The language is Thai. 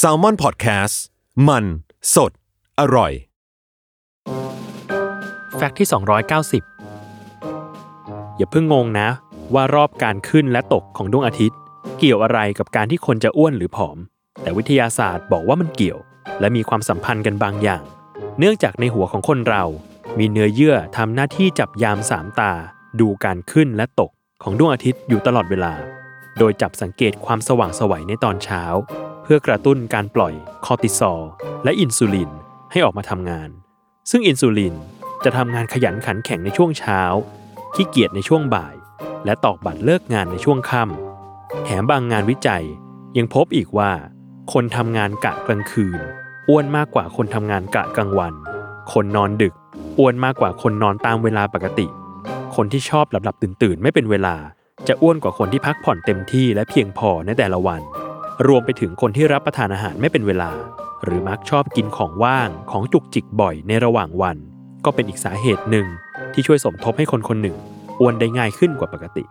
s a l ม o n PODCAST มัน สด อร่อย แฟกต์ที่ 290 อย่าเพิ่งงงนะ ว่ารอบการขึ้นและตกของดวงอาทิตย์ เกี่ยวอะไรกับการที่คนจะอ้วนหรือผอม แต่วิทยาศาสตร์บอกว่ามันเกี่ยว และมีความสัมพันธ์กันบางอย่าง เนื่องจากในหัวของคนเรา มีเนื้อเยื่อทำหน้าที่จับยามสามตา ดูการขึ้นและตกของดวงอาทิตย์อยู่ตลอดเวลา โดยจับสังเกตความสว่างสวัยในตอนเช้า เพื่อกระตุ้นการปล่อยคอร์ติซอลและอินซูลินให้ออกมาทำงาน ซึ่งอินซูลินจะทำงานขยันขันแข็งในช่วงเช้า ขี้เกียจในช่วงบ่าย และตอกบัตรเลิกงานในช่วงค่ำแถมบางงานวิจัยยังพบอีกว่า คนทำงานกะกลางคืน อ้วนมากกว่าคนทำงานกะกลางวัน คนนอนดึก อ้วนมากกว่าคนนอนตามเวลาปกติ คนที่ชอบหลับหลับตื่นตื่นไม่เป็นเวลา จะอ้วนกว่าคนที่พักผ่อนเต็มที่และเพียงพอในแต่ละวัน รวมไปถึงคนที่รับประทานอาหารไม่เป็นเวลา หรือมักชอบกินของว่างของจุกจิกบ่อยในระหว่างวัน ก็เป็นอีกสาเหตุหนึ่งที่ช่วยสมทบให้คนคนหนึ่งอ้วนได้ง่ายขึ้นกว่าปกติ